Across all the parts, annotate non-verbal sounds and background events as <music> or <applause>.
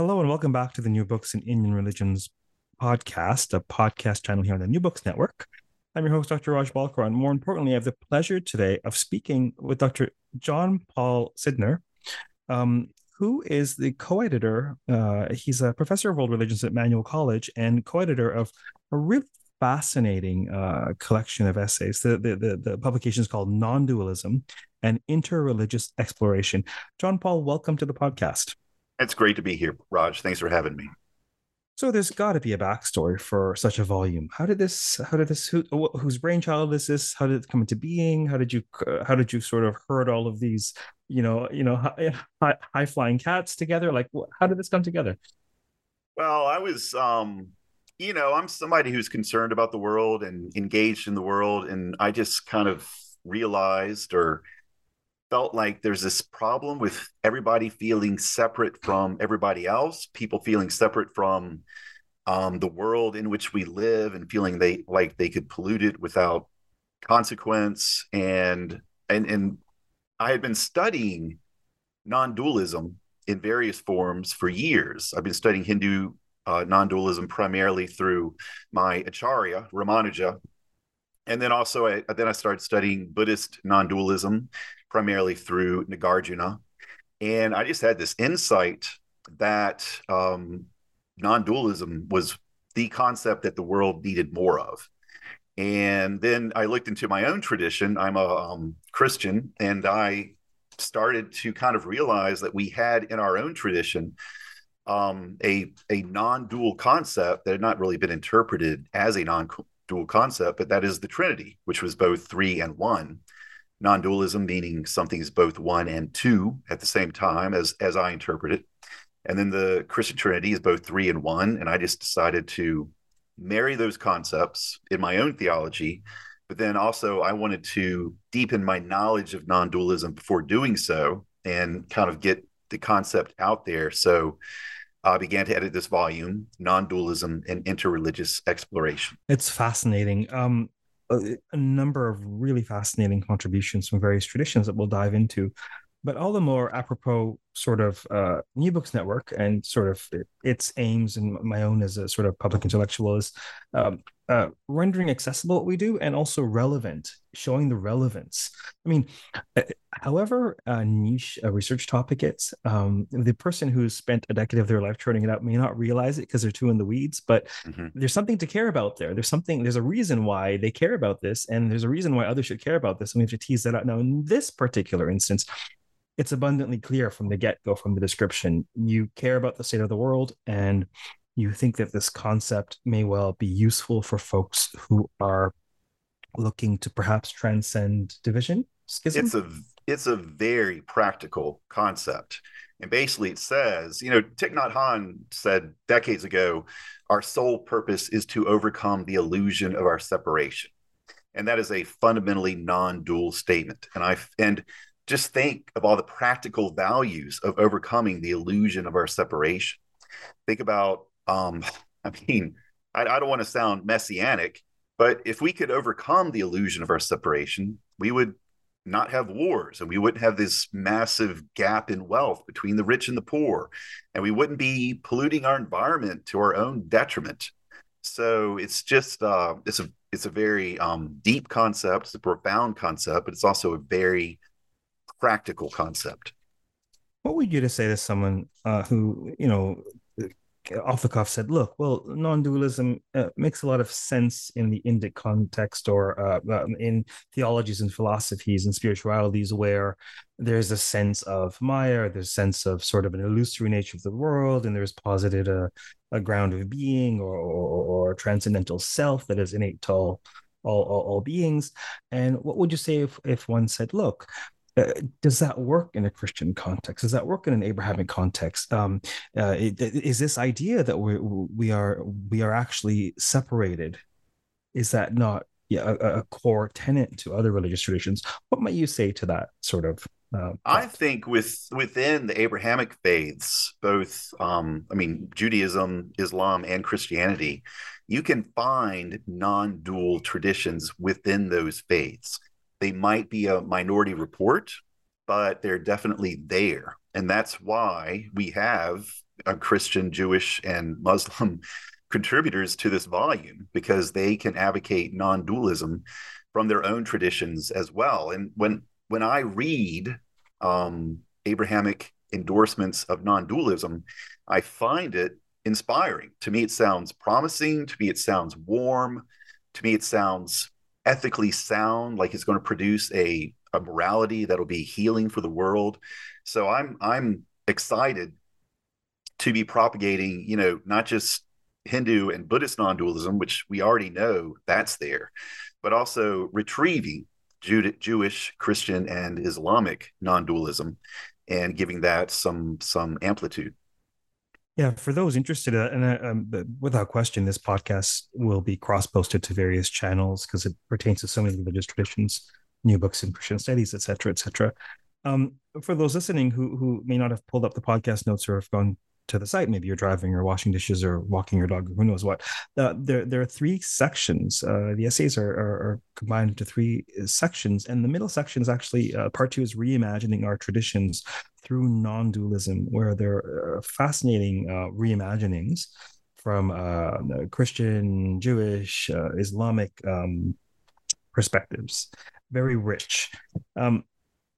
Hello and welcome back to the New Books in Indian Religions podcast, a podcast channel here on the New Books Network. I'm your host, Dr. Raj Balkaran, and more importantly, I have the pleasure today of speaking with Dr. Jon Paul Sydnor, um, who is the co-editor. Uh, he's a professor of world religions at Emmanuel College and co-editor of a really fascinating uh, collection of essays. The, the, the, the publication is called Non-Dualism and Interreligious Exploration. Jon Paul, welcome to the podcast. It's great to be here, Raj. Thanks for having me. So there's got to be a backstory for such a volume. How did this? How did this? Who, whose brainchild is this? How did it come into being? How did you? How did you sort of herd all of these? You know, you know, high, high flying cats together. Like, how did this come together? Well, I was, um, you know, I'm somebody who's concerned about the world and engaged in the world, and I just kind of realized or felt like there's this problem with everybody feeling separate from everybody else, people feeling separate from um, the world in which we live and feeling they like they could pollute it without consequence. And and and I had been studying non-dualism in various forms for years. I've been studying Hindu uh, non-dualism primarily through my acharya Ramanuja, and then also I, then I started studying Buddhist non-dualism primarily through Nagarjuna. And I just had this insight that um, non dualism was the concept that the world needed more of. And then I looked into my own tradition. I'm a um, Christian, and I started to kind of realize that we had in our own tradition um, a a non-dual concept that had not really been interpreted as a non-dual concept, but that is the Trinity, which was both three and one non-dualism meaning something is both one and two at the same time as as i interpret it and then the christian trinity is both three and one and i just decided to marry those concepts in my own theology but then also i wanted to deepen my knowledge of non-dualism before doing so and kind of get the concept out there so I began to edit this volume, Non-Dualism and Interreligious Exploration. It's fascinating. Um, a, number of really fascinating contributions from various traditions that we'll dive into. But all the more apropos sort of uh, new books network and sort of its aims and my own as a sort of public intellectual is um, uh, rendering accessible what we do and also relevant showing the relevance. I mean uh, however uh, niche a research topic is um, the person who's spent a decade of their life churning it out may not realize it because they're too in the weeds but mm-hmm. there's something to care about there. There's something there's a reason why they care about this and there's a reason why others should care about this and we have to tease that out. Now in this particular instance it's abundantly clear from the get-go from the description. You care about the state of the world and you think that this concept may well be useful for folks who are looking to perhaps transcend division schism? it's a it's a very practical concept and basically it says you know Thich Nhat said decades ago our sole purpose is to overcome the illusion of our separation and that is a fundamentally non-dual statement and i and just think of all the practical values of overcoming the illusion of our separation. Think about, um, <laughs> I mean, I, I don't want to sound messianic, but if we could overcome the illusion of our separation, we would not have wars and we wouldn't have this massive gap in wealth between the rich and the poor and we wouldn't be polluting our environment to our own detriment so it's just uh, it's a it's a very um, deep concept it's a profound concept but it's also a very practical concept. What would you to say to someone uh, who, you know, off the cuff said, look, well, non dualism uh, makes a lot of sense in the Indic context or uh, um, in theologies and philosophies and spiritualities where there's a sense of Maya, there's a sense of sort of an illusory nature of the world, and there's posited a, a ground of being or, or, or transcendental self that is innate to all, all, all, all beings. And what would you say if, if one said, look, uh, does that work in a Christian context? Does that work in an Abrahamic context? Um, uh, is this idea that we we are we are actually separated? Is that not yeah, a, a, core tenet to other religious traditions? What might you say to that sort of? Uh, I think with within the Abrahamic faiths, both um, I mean Judaism, Islam, and Christianity, you can find non-dual traditions within those faiths they might be a minority report, but they're definitely there. And that's why we have a Christian, Jewish, and Muslim <laughs> contributors to this volume because they can advocate non-dualism from their own traditions as well. And when when I read um, Abrahamic endorsements of non-dualism, I find it inspiring. To me, it sounds promising. To me, it sounds warm. To me, it sounds ethically sound, like it's going to produce a, a morality that'll be healing for the world. So I'm I'm excited to be propagating, you know, not just Hindu and Buddhist non-dualism, which we already know that's there, but also retrieving Jew- Jewish, Christian, and Islamic non-dualism, and giving that some some amplitude. Yeah, for those interested, uh, and uh, um, without question, this podcast will be cross-posted to various channels because it pertains to so many religious traditions, new books in Christian studies, etc., etc. Um, for those listening who who may not have pulled up the podcast notes or have gone to the site. Maybe you're driving or washing dishes or walking your dog, who knows what. Uh, there, there are three sections. Uh, the essays are, are, are, combined into three uh, sections, and the middle section is actually uh, part two is reimagining our traditions through non-dualism, where there are fascinating uh, reimaginings from uh, Christian, Jewish, Islamic um, perspectives. Very rich. Um,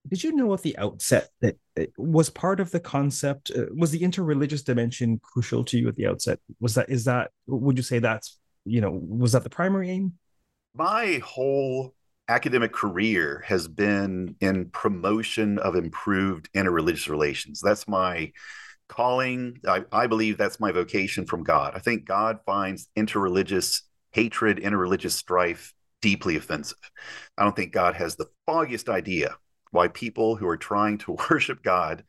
did you know at the outset that was part of the concept uh, was the interreligious dimension crucial to you at the outset? Was that is that would you say that's you know was that the primary aim? My whole academic career has been in promotion of improved interreligious relations. That's my calling. I, I believe that's my vocation from god. I think god finds interreligious hatred interreligious strife deeply offensive. I don't think god has the foggiest idea why people who are trying to <laughs> worship God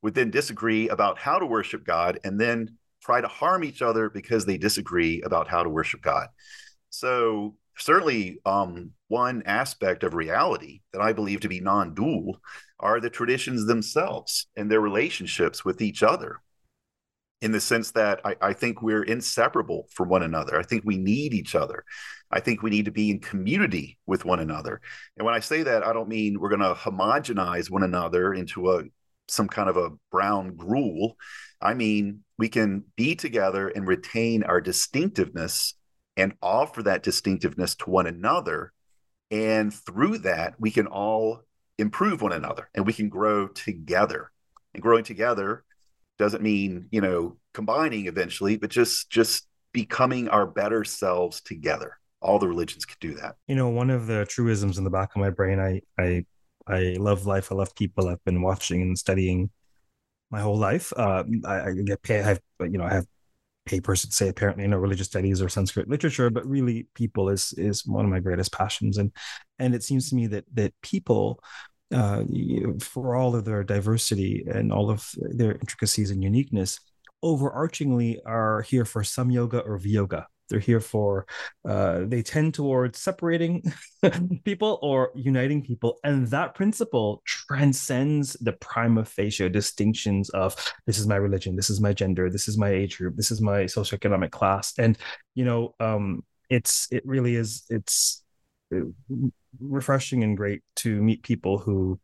would then disagree about how to worship God and then try to harm each other because they disagree about how to worship God. So, certainly, um, one aspect of reality that I believe to be non dual are the traditions themselves and their relationships with each other. In the sense that I, I think we're inseparable from one another. I think we need each other. I think we need to be in community with one another. And when I say that, I don't mean we're going to homogenize one another into a some kind of a brown gruel. I mean, we can be together and retain our distinctiveness and offer that distinctiveness to one another. And through that, we can all improve one another and we can grow together. And growing together doesn't mean, you know, combining eventually, but just just becoming our better selves together all the religions could do that. You know, one of the truisms in the back of my brain, I I I love life, I love people. I've been watching and studying my whole life. Uh, I, I get paid. I have, you know, I have papers that say apparently you know religious studies or Sanskrit literature, but really people is is one of my greatest passions, and and it seems to me that that people. Uh, for all of their diversity and all of their intricacies and uniqueness, overarchingly are here for some yoga or viyoga they're here for uh, they tend towards separating <laughs> people or uniting people and that principle transcends the prima facie distinctions of this is my religion this is my gender this is my age group this is my socioeconomic class. And you know um, it's it really is it's refreshing and great to meet people who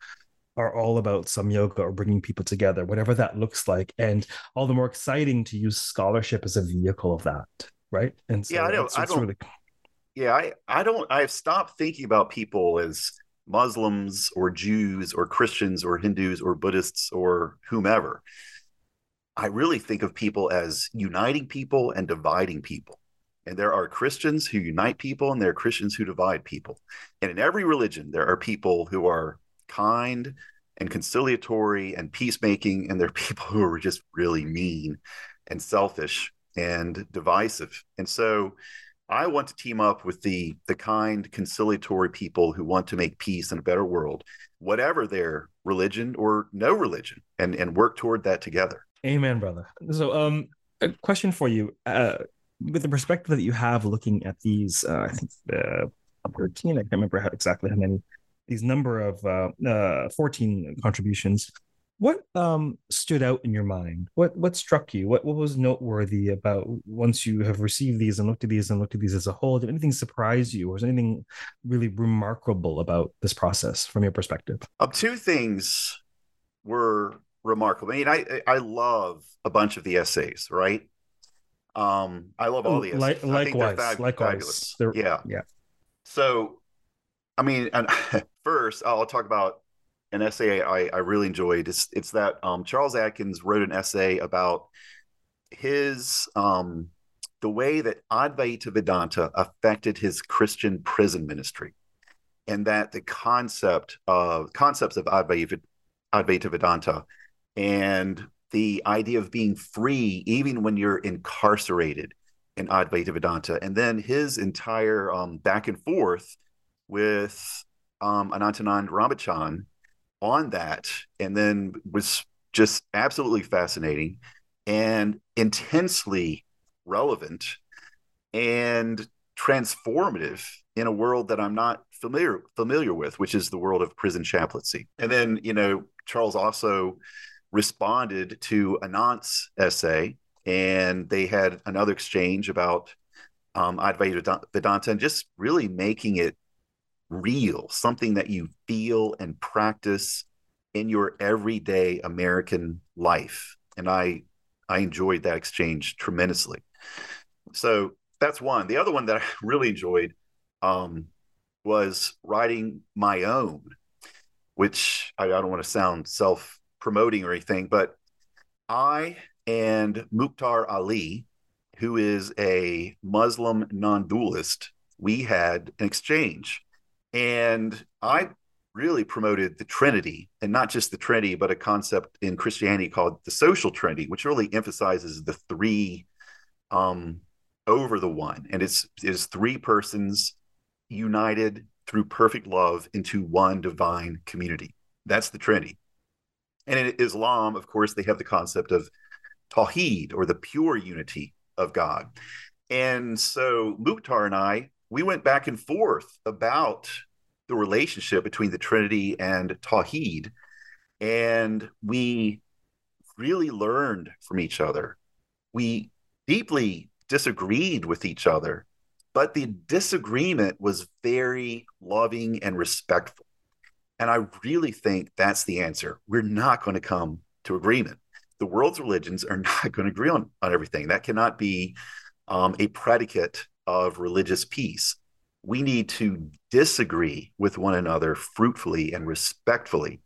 are all about samyoga or bringing people together, whatever that looks like, and all the more exciting to use scholarship as a vehicle of that right? And so yeah, I don't. I don't really... Yeah, I I don't. I've stopped thinking about people as Muslims or Jews or Christians or Hindus or Buddhists or whomever. I really think of people as uniting people and dividing people. And there are Christians who unite people and there are Christians who divide people. And in every religion, there are people who are kind and conciliatory and peacemaking, and there are <laughs> people who are just really mean and selfish and divisive. And so I want to team up with the the kind, conciliatory people who want to make peace and a better world, whatever their religion or no religion, and and work toward that together. Amen, brother. So, um, a question for you, uh, with the perspective that you have looking at these, uh, I think uh, 13, I can't remember how, exactly how many, these number of uh, uh, 14 contributions. What um, stood out in your mind? What what struck you? What what was noteworthy about once you have received these and looked at these and looked at these as a whole? Did anything surprise you, or was anything really remarkable about this process from your perspective? Um, two things were remarkable. I mean, I I love a bunch of the essays, right? Um, I love all the essays. Like, likewise, fab- likewise. Yeah, yeah. So, I mean, and <laughs> first I'll talk about an essay I, I really enjoyed. It's it's that um, Charles Atkins wrote an essay about his um, the way that Advaita Vedanta affected his Christian prison ministry, and that the concept of concepts of Advaita, Advaita Vedanta and the idea of being free even when you're incarcerated in Advaita Vedanta, and then his entire um, back and forth with um, Anantanand Rambachan on that, and then was just absolutely fascinating and intensely relevant and transformative in a world that I'm not familiar familiar with, which is the world of prison chaplaincy. And then, you know, Charles also responded to Anant's essay, and they had another exchange about um, Advaita Vedanta and just really making it real, something that you feel and practice in your everyday American life. And I I enjoyed that exchange tremendously. So that's one. The other one that <laughs> I really enjoyed um, was writing my own, which I, I don't want to sound self promoting or anything, but I and Mukhtar Ali, who is a Muslim non dualist, we had an exchange. And I really promoted the Trinity, and not just the Trinity, but a concept in Christianity called the social Trinity, which really emphasizes the three um, over the one. And it's, it's three persons united through perfect love into one divine community. That's the Trinity. And in Islam, of course, they have the concept of Tawheed or the pure unity of God. And so Mukhtar and I, we went back and forth about the relationship between the Trinity and Tawheed. And we really learned from each other. We deeply disagreed with each other, but the disagreement was very loving and respectful. And I really think that's the answer. We're not going to come to agreement. The world's religions are <laughs> not going to agree on, on everything. That cannot be um, a predicate of religious peace. We need to disagree with one another fruitfully and respectfully.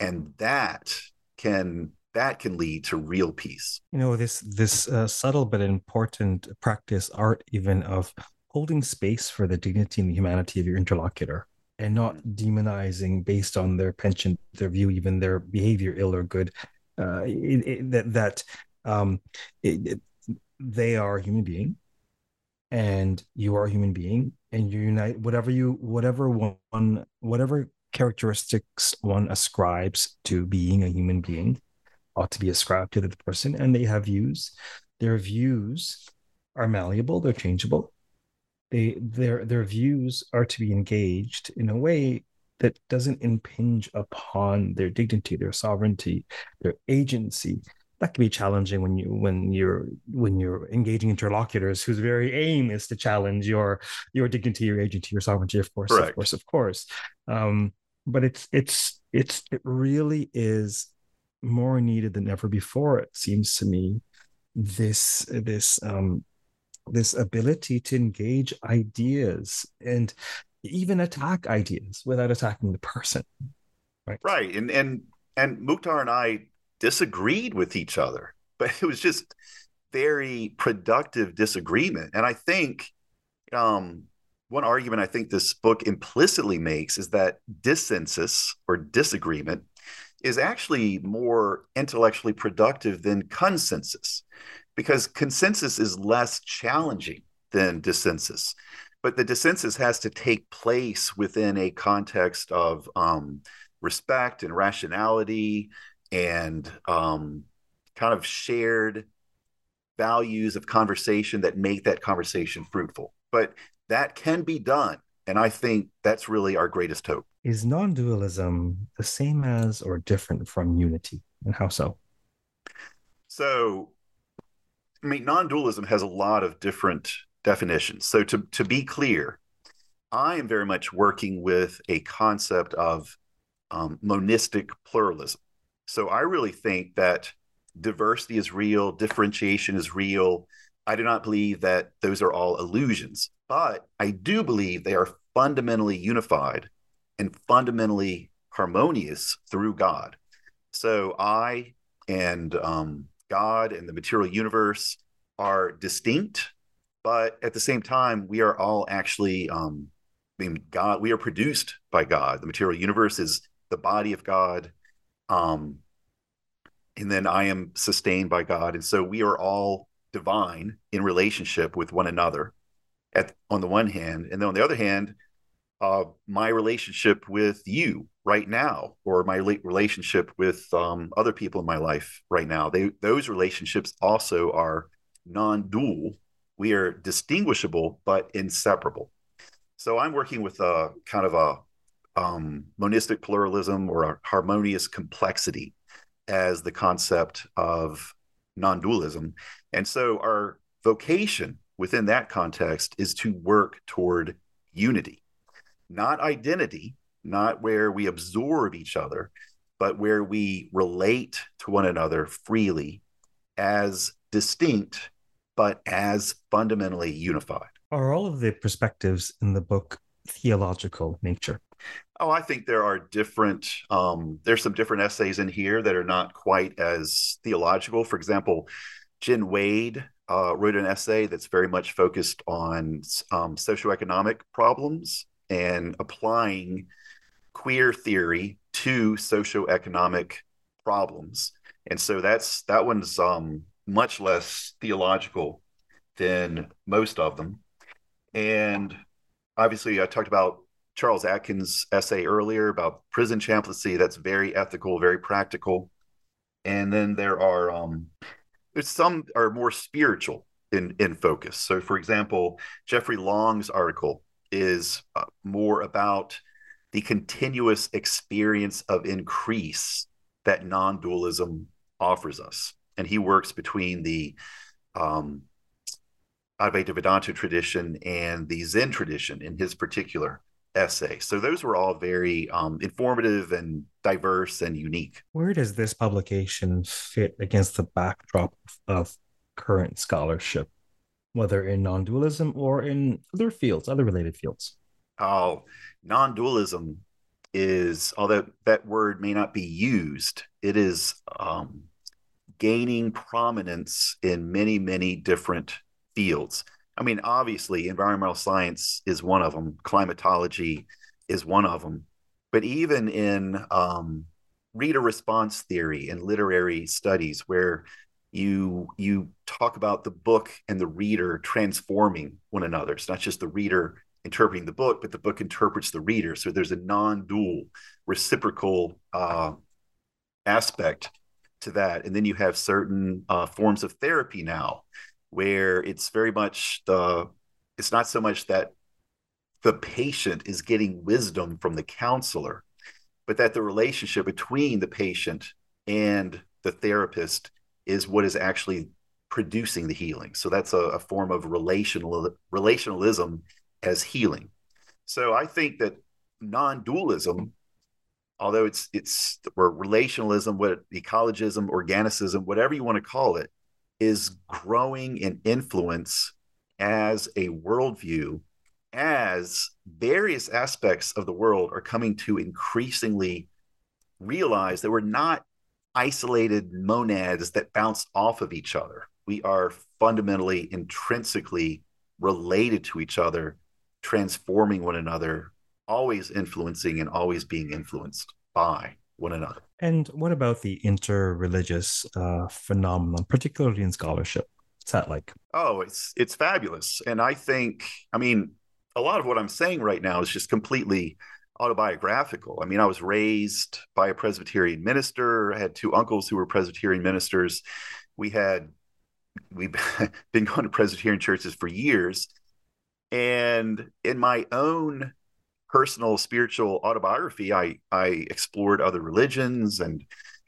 And that can that can lead to real peace. You know, this this uh, subtle but important practice, art even of holding space for the dignity and the humanity of your interlocutor and not demonizing based on their penchant, their view, even their behavior, ill or good. Uh, it, it, that that um, it, they are a human being, and you are a human being, and you unite whatever you whatever one whatever characteristics one ascribes to being a human being ought to be ascribed to the person, and they have views. Their views are malleable; they're changeable they their their views are to be engaged in a way that doesn't impinge upon their dignity, their sovereignty, their agency. That can be challenging when you when you're when you're engaging interlocutors whose very aim is to challenge your your dignity, your agency, your sovereignty. Of course, Correct. of course, of course. Um, but it's it's it's it really is more needed than ever before. It seems to me this this um, this ability to engage ideas and even attack ideas without attacking the person right? Right and and and mukhtar and i disagreed with each other but it was just very productive disagreement and i think um one argument i think this book implicitly makes is that dissensus or disagreement is actually more intellectually productive than consensus because consensus is less challenging than dissensus. But the dissensus has to take place within a context of um, respect and rationality and um, kind of shared values of conversation that make that conversation fruitful. But that can be done. And I think that's really our greatest hope. Is non dualism the same as or different from unity? And how so? So, I mean, non dualism has a lot of different definitions. So, to, to be clear, I am very much working with a concept of um, monistic pluralism. So, I really think that diversity is real, differentiation is real. I do not believe that those are all illusions, but I do believe they are fundamentally unified and fundamentally harmonious through God. So I and um, God and the material universe are distinct, but at the same time, we are all actually, um, I mean, God, we are produced by God. The material universe is the body of God. Um, and then I am sustained by God. And so we are all divine in relationship with one another at on the one hand. And then on the other hand, uh, my relationship with you right now, or my relationship with um, other people in my life right now, they those relationships also are non-dual. We are distinguishable but inseparable. So I'm working with a kind of a um, monistic pluralism or a harmonious complexity as the concept of non dualism. And so our vocation within that context is to work toward unity, not identity, not where we absorb each other, but where we relate to one another freely as distinct, but as fundamentally unified. Are all of the perspectives in the book theological nature? Oh, I think there are different. Um, there's some different essays in here that are not quite as theological. For example, Jen Wade uh, wrote an essay that's very much focused on um, socioeconomic problems and applying queer theory to socioeconomic problems. And so that's that one's um, much less theological than most of them. And obviously, I talked about Charles Atkins' essay earlier about prison chaplaincy. That's very ethical, very practical. And then there are um, there's some are more spiritual in in focus. So, for example, Jeffrey Long's article is uh, more about the continuous experience of increase that non-dualism offers us, and he works between the um, Advaita Vedanta tradition and the Zen tradition in his particular essay. So those were all very um, informative and diverse and unique. Where does this publication fit against the backdrop of current scholarship, whether in non dualism or in other fields, other related fields? Oh, non dualism is, although that word may not be used, it is um, gaining prominence in many, many different fields. I mean, obviously, environmental science is one of them, climatology is one of them. But even in um, reader response theory and literary studies, where you you talk about the book and the reader transforming one another, it's not just the reader interpreting the book, but the book interprets the reader. So there's a non-dual, reciprocal uh, aspect to that. And then you have certain uh, forms of therapy now where it's very much the it's not so much that the patient is getting wisdom from the counselor but that the relationship between the patient and the therapist is what is actually producing the healing. So that's a, a form of relational relationalism as healing. So i think that non-dualism although it's it's or relationalism what ecologism organicism whatever you want to call it is growing in influence as a worldview as various aspects of the world are coming to increasingly realize that we're not isolated monads that bounce off of each other. We are fundamentally, intrinsically related to each other, transforming one another, always influencing and always being influenced by one another. And what about the interreligious uh, phenomenon, particularly in scholarship? What's that like? Oh, it's it's fabulous. And I think, I mean, a lot of what I'm saying right now is just completely autobiographical. I mean, I was raised by a Presbyterian minister. I had two uncles who were Presbyterian ministers. We had we've <laughs> been going to Presbyterian churches for years. And in my own personal spiritual autobiography, I I explored other religions and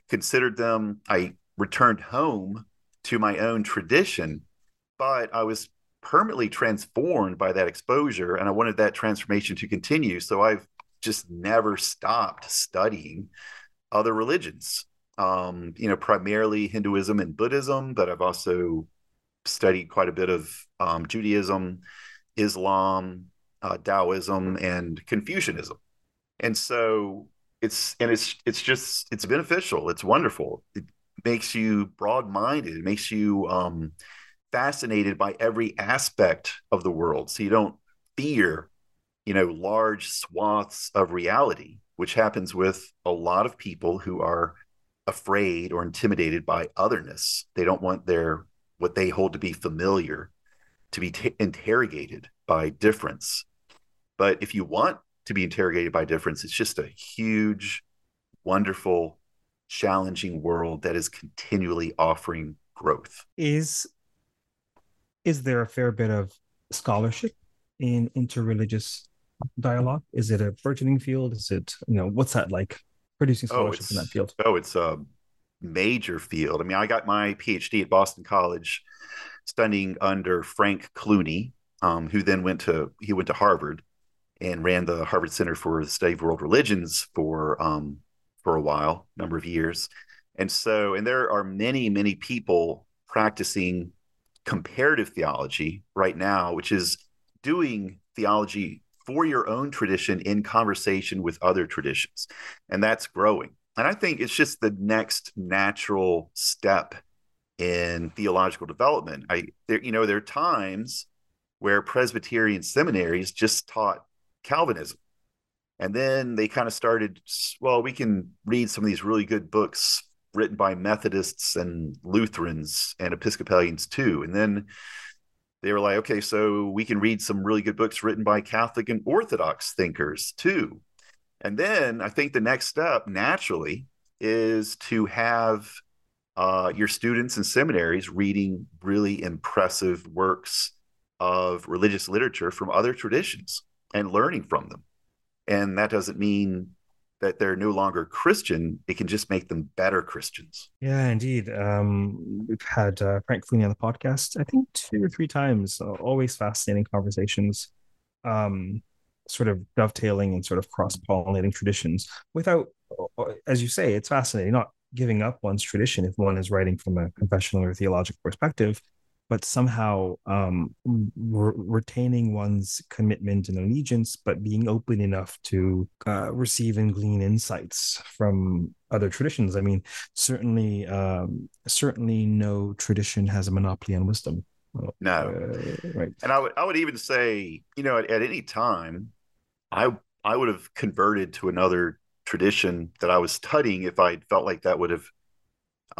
considered them. I returned home to my own tradition, but I was permanently transformed by that exposure and I wanted that transformation to continue. So I've just never stopped studying other religions. Um, you know, primarily Hinduism and Buddhism, but I've also studied quite a bit of um, Judaism, Islam, uh, Taoism, and Confucianism. And so it's and it's it's just it's beneficial. It's wonderful. It makes you broad-minded. It makes you um, fascinated by every aspect of the world. So you don't fear, you know, large swaths of reality, which happens with a lot of people who are afraid or intimidated by otherness. They don't want their what they hold to be familiar to be t- interrogated by difference. But if you want to be interrogated by difference, it's just a huge, wonderful, challenging world that is continually offering growth. Is is there a fair bit of scholarship in interreligious dialogue? Is it a burgeoning field? Is it, you know, what's that like producing Oh, scholarship it's in that field? oh, it's a major field. I mean, I got my PhD at Boston College, studying under Frank Clooney, um, who then went to he went to Harvard and ran the Harvard Center for the Study of World Religions for um, for a while, number of years. And so, and there are many, many people practicing comparative theology right now, which is doing theology for your own tradition in conversation with other traditions. And that's growing. And I think it's just the next natural step in theological development. I there, you know, there are times where Presbyterian seminaries just taught Calvinism. And then they kind of started, well, we can read some of these really good books written by Methodists and Lutherans and Episcopalians too. And then they were like, okay, so we can read some really good books written by Catholic and Orthodox thinkers too. And then I think the next step naturally is to have uh, your students in seminaries reading really impressive works of religious literature from other traditions and learning from them. And that doesn't mean that they're no longer Christian. It can just make them better Christians. Yeah, indeed. Um, we've had uh, Frank Clooney on the podcast, I think two or three times. Uh, always fascinating conversations, um, sort of dovetailing and sort of cross pollinating traditions without, uh, as you say, it's fascinating, not giving up one's tradition if one is writing from a confessional or theological perspective, but somehow um, re- retaining one's commitment and allegiance, but being open enough to uh, receive and glean insights from other traditions. I mean, certainly, um, certainly, no tradition has a monopoly on wisdom. No, Uh, right. and I would I would even say, you know, at, at any time, I I would have converted to another tradition that I was studying if I felt like that would have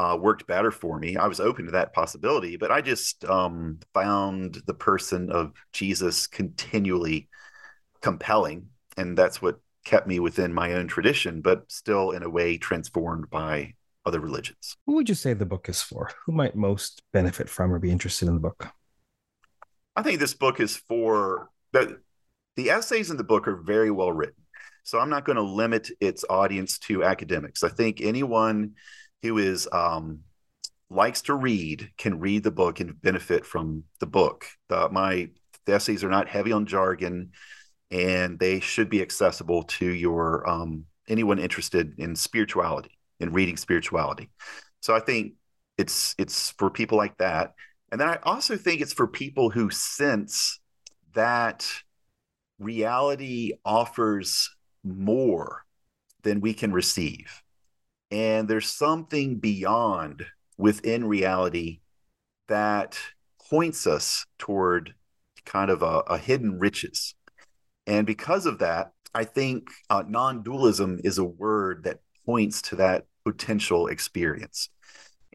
uh, worked better for me. I was open to that possibility, but I just um, found the person of Jesus continually compelling, and that's what kept me within my own tradition, but still in a way transformed by other religions. Who would you say the book is for? Who might most benefit from or be interested in the book? I think this book is for the the essays in the book are very well written. So I'm not going to limit its audience to academics. I think anyone who is um, likes to read can read the book and benefit from the book. The, my the essays are not heavy on jargon, and they should be accessible to your um, anyone interested in spirituality in reading spirituality. So I think it's it's for people like that. And then I also think it's for people who sense that reality offers more than we can receive. And there's something beyond within reality that points us toward kind of a, a hidden riches. And because of that, I think uh, non dualism is a word that points to that potential experience.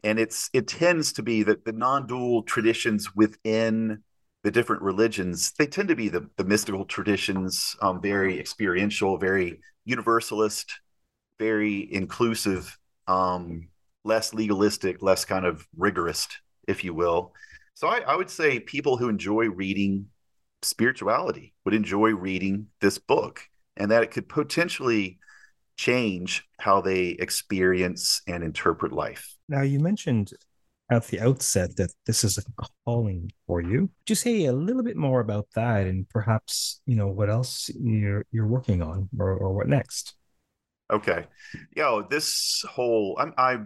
and it's it tends to be that the non-dual traditions within the different religions they tend to be the, the mystical traditions um, very experiential very universalist very inclusive um, less legalistic less kind of rigorous if you will so I, I would say people who enjoy reading spirituality would enjoy reading this book and that it could potentially change how they experience and interpret life. Now, you mentioned at the outset that this is a calling for you. Could you say a little bit more about that and perhaps, you know, what else you're you're working on or, or what next? Okay. Yo, this whole I'm I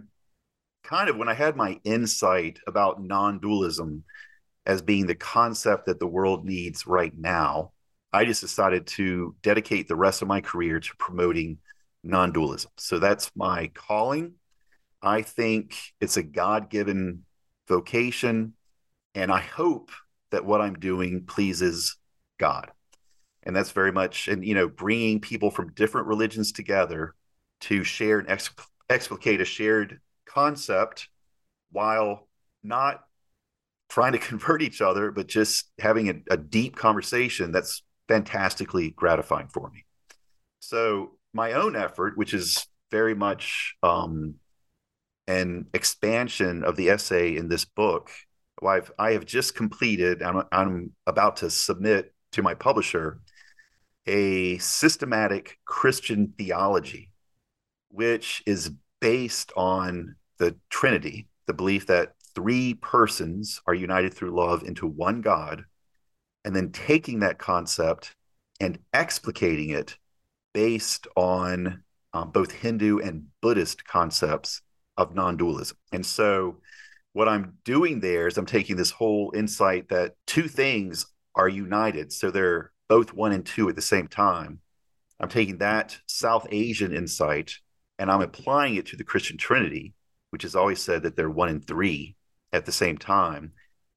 kind of when I had my insight about non-dualism as being the concept that the world needs right now, I just decided to dedicate the rest of my career to promoting non dualism. So that's my calling. I think it's a God given vocation. And I hope that what I'm doing pleases God. And that's very much, and, you know, bringing people from different religions together to share and ex- explicate a shared concept while not trying to <laughs> convert each other, but just having a, a deep conversation that's fantastically gratifying for me. So my own effort, which is very much um, an expansion of the essay in this book. I've, I have just completed, I'm, I'm about to submit to my publisher a systematic Christian theology, which is based on the Trinity, the belief that three persons are united through love into one God, and then taking that concept and explicating it based on um, both Hindu and Buddhist concepts of non dualism. And so, what I'm doing there is I'm taking this whole insight that two things are united. So they're both one and two at the same time. I'm taking that South Asian insight and I'm applying it to the Christian Trinity, which has always said that they're one and three at the same time.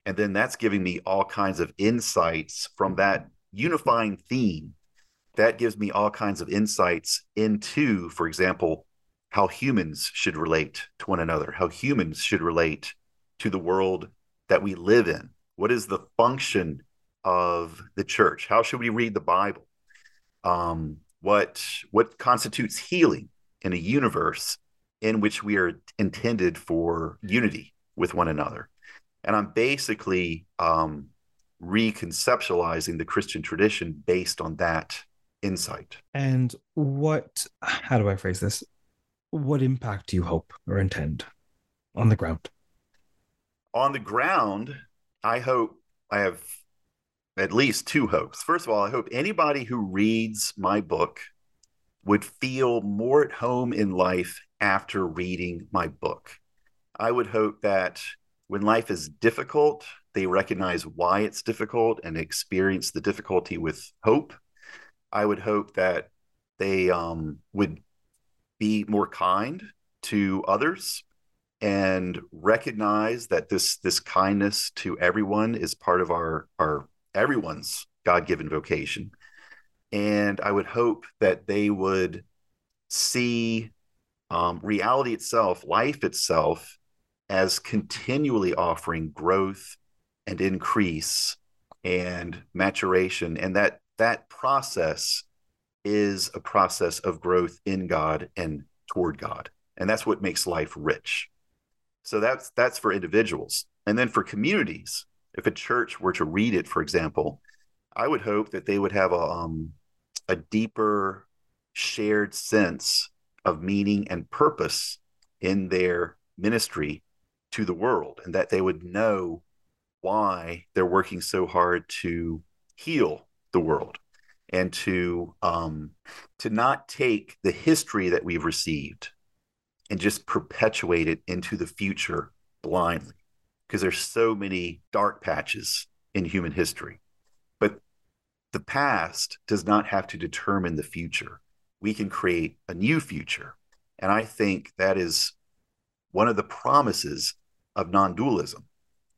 And then that's giving me all kinds of insights from that unifying theme that gives me all kinds of insights into, for example, how humans should relate to one another, how humans should relate to the world that we live in. What is the function of the church? How should we read the Bible? Um, what what constitutes healing in a universe in which we are intended for unity with one another? And I'm basically um, reconceptualizing the Christian tradition based on that insight. And what, how do I phrase this? What impact do you hope or intend on the ground? On the ground, I hope I have at least two hopes. First of all, I hope anybody who reads my book would feel more at home in life after reading my book. I would hope that when life is difficult, they recognize why it's difficult and experience the difficulty with hope I would hope that they um, would be more kind to others and recognize that this this kindness to everyone is part of our our everyone's god-given vocation and i would hope that they would see um, reality itself life itself as continually offering growth and increase and maturation and that that process is a process of growth in God and toward God. And that's what makes life rich. So that's that's for individuals. And then for communities, if a church were to read it, for example, I would hope that they would have a um, a deeper shared sense of meaning and purpose in their ministry to the world and that they would know why they're working so hard to heal the world and to um, to not take the history that we've received and just perpetuate it into the future blindly because there's so many dark patches in human history. But the past does not have to determine the future. We can create a new future. And i think that is one of the promises of non-dualism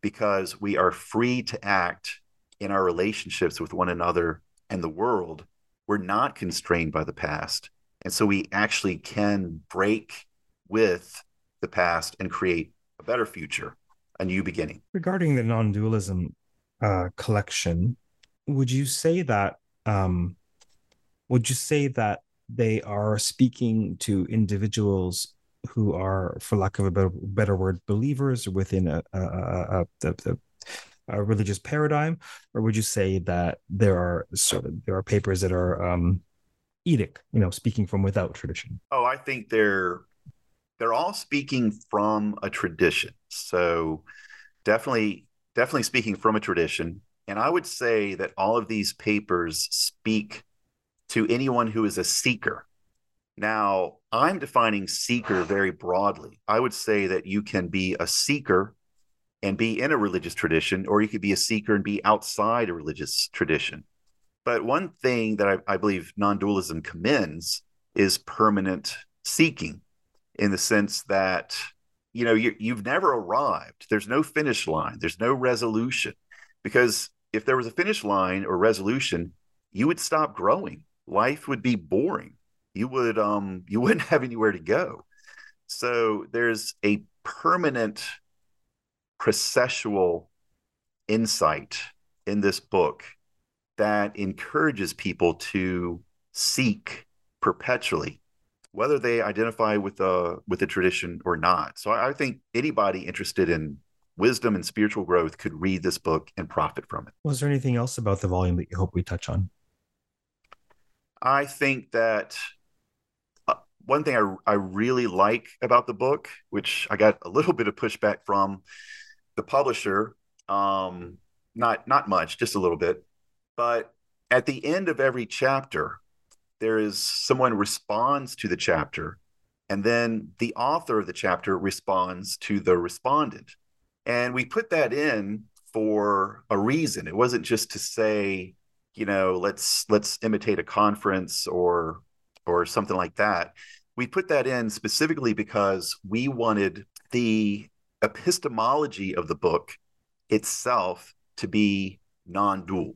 because we are free to act in our relationships with one another and the world, we're not constrained by the past. And so we actually can break with the past and create a better future, a new beginning. Regarding the non dualism uh, collection, would you say that? Um, would you say that they are speaking to individuals who are, for lack of a better, better word, believers within a, a, a, a, a religious paradigm, or would you say that there are sort of there are papers that are um, edict, you know, speaking from without tradition? Oh, I think they're they're all speaking from a tradition. So definitely definitely speaking from a tradition. And I would say that all of these papers speak to anyone who is a seeker. Now, I'm defining seeker very broadly. I would say that you can be a seeker and be in a religious tradition, or you could be a seeker and be outside a religious tradition. But one thing that I, I believe non dualism commends is permanent seeking in the sense that, you know, you, you've never arrived. There's no finish line, there's no resolution. Because if there was a finish line or resolution, you would stop growing. Life would be boring. You would um you <laughs> wouldn't have anywhere to go. So there's a permanent processual insight in this book that encourages people to seek perpetually whether they identify with the with the tradition or not. So I, I think anybody interested in wisdom and spiritual growth could read this book and profit from it. Was there anything else about the volume that you hope we touch on? I think that uh, one thing I, I really like about the book which i got a little bit of pushback from the publisher um, not not much just a little bit but at the end of every chapter there is someone responds to the chapter and then the author of the chapter responds to the respondent. And we put that in for a reason. It wasn't just to say you know let's let's imitate a conference or or something like that. We put that in specifically because we wanted the epistemology of the book itself to be non-dual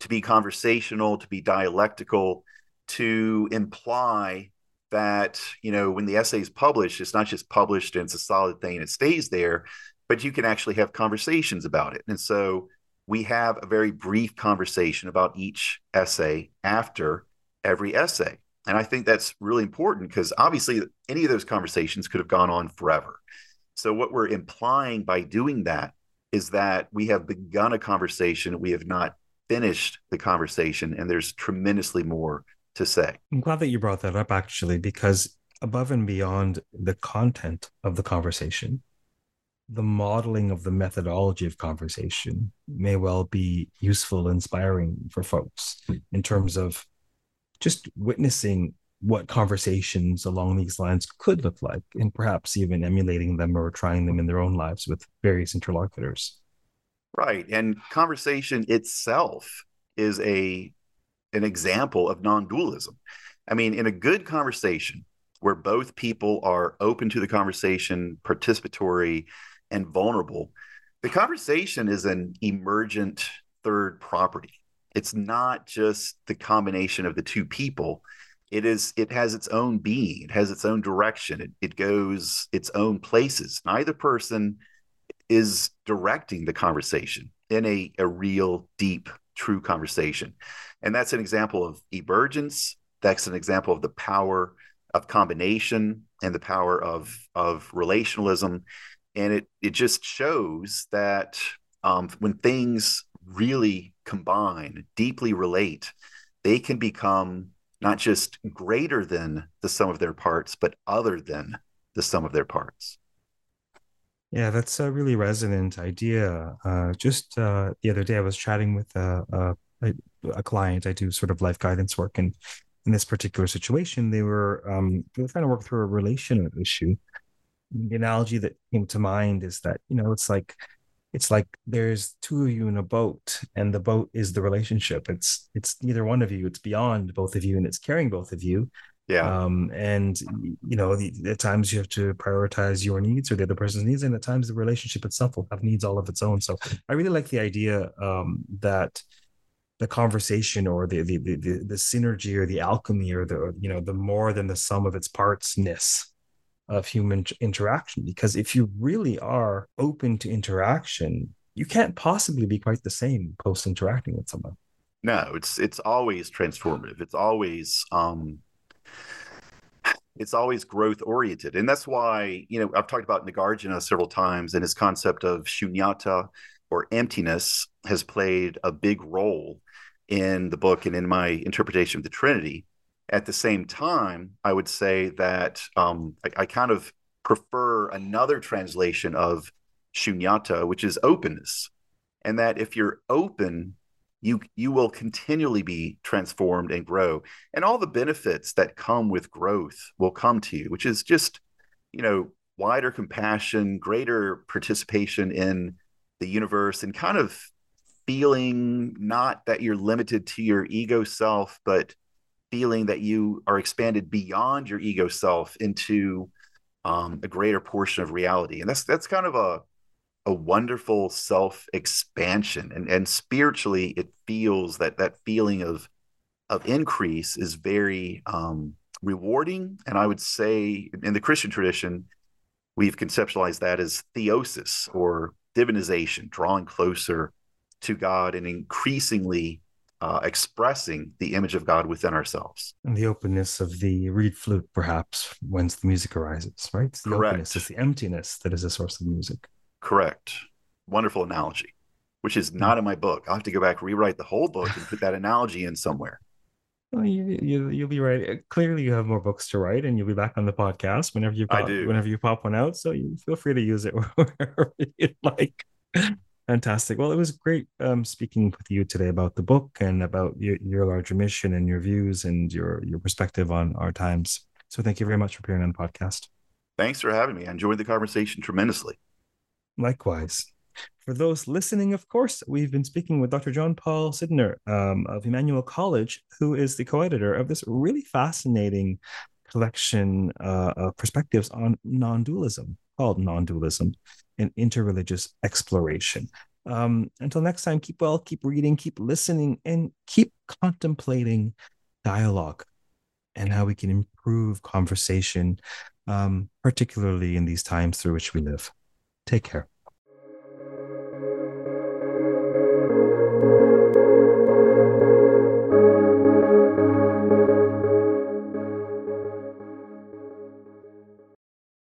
to be conversational to be dialectical to imply that you know when the essay is published it's not just published and it's a solid thing and it stays there but you can actually have conversations about it. And so we have a very brief conversation about each essay after every essay. And i think that's really important because obviously any of those conversations could have gone on forever. So what we're implying by doing that is that we have begun a conversation we have not finished the conversation and there's tremendously more to say. I'm glad that you brought that up actually, because above and beyond the content of the conversation, the modeling of the methodology of conversation may well be useful, inspiring for folks in terms of just witnessing what conversations along these lines could look like, and perhaps even emulating them or trying them in their own lives with various interlocutors. Right. And conversation itself is a an example of non-dualism. I mean, in a good conversation where both people are open to the conversation, participatory, and vulnerable, the conversation is an emergent third property. It's not just the combination of the two people. It is it has its own being, it has its own direction, it, it goes its own places. Neither person is directing the conversation in a, a real deep true conversation. And that's an example of emergence. That's an example of the power of combination and the power of, of relationalism. And it, it just shows that um, when things really combine, deeply relate, they can become not just greater than the sum of their parts, but other than the sum of their parts. Yeah, that's a really resonant idea. Uh, just uh, the other day, I was chatting with a, a, a, client. I do sort of life guidance work, and in this particular situation, they were um, they were trying to work through a relational issue. The analogy that came to mind is that you know it's like it's like there's two of you in a boat, and the boat is the relationship. It's it's neither one of you. It's beyond both of you, and it's carrying both of you. Yeah. Um, and you know, the, at times you have to prioritize your needs or the other person's needs, and at times the relationship itself will have needs all of its own. So I really like the idea um, that the conversation or the, the the the synergy or the alchemy or the you know the more than the sum of its parts ness of human interaction. Because if you really are open to interaction, you can't possibly be quite the same post interacting with someone. No, it's it's always transformative. It's always um it's always growth oriented. And that's why, you know, I've talked about Nagarjuna several times and his concept of shunyata or emptiness has played a big role in the book and in my interpretation of the Trinity. At the same time, I would say that um, I, I kind of prefer another translation of shunyata, which is openness. And that if you're open you you will continually be transformed and grow. And all the benefits that come with growth will come to you which is just you know wider compassion greater participation in the universe and kind of feeling not that you're limited to your ego self but feeling that you are expanded beyond your ego self into um, a greater portion of reality. And that's that's kind of a a wonderful self expansion and and spiritually it feels that that feeling of of increase is very um, rewarding. And i would say in the christian tradition we've conceptualized that as theosis or divinization drawing closer to god and increasingly uh, expressing the image of god within ourselves. And the openness of the reed flute perhaps whence the music arises right? It's the Correct. openness it's the emptiness that is the source of music Correct. Wonderful analogy, which is not in my book. I'll have to go back, rewrite the whole book, and put that analogy in somewhere. Well, you, you you'll be right. Clearly, you have more books to write, and you'll be back on the podcast whenever you pop, I do. whenever you pop one out. So you feel free to use it <laughs> wherever you like. Fantastic. Well, it was great um, speaking with you today about the book and about your, your larger mission and your views and your your perspective on our times. So thank you very much for appearing on the podcast. Thanks for having me. I enjoyed the conversation tremendously. Likewise. For those listening, of course, we've been speaking with Dr. Jon Paul Sydnor um, of Emmanuel College, who is the co editor of this really fascinating collection uh, of perspectives on non dualism called Non Dualism and Interreligious Exploration. Um, until next time, keep well, keep reading, keep listening, and keep contemplating dialogue and how we can improve conversation, um, particularly in these times through which we live. Take care.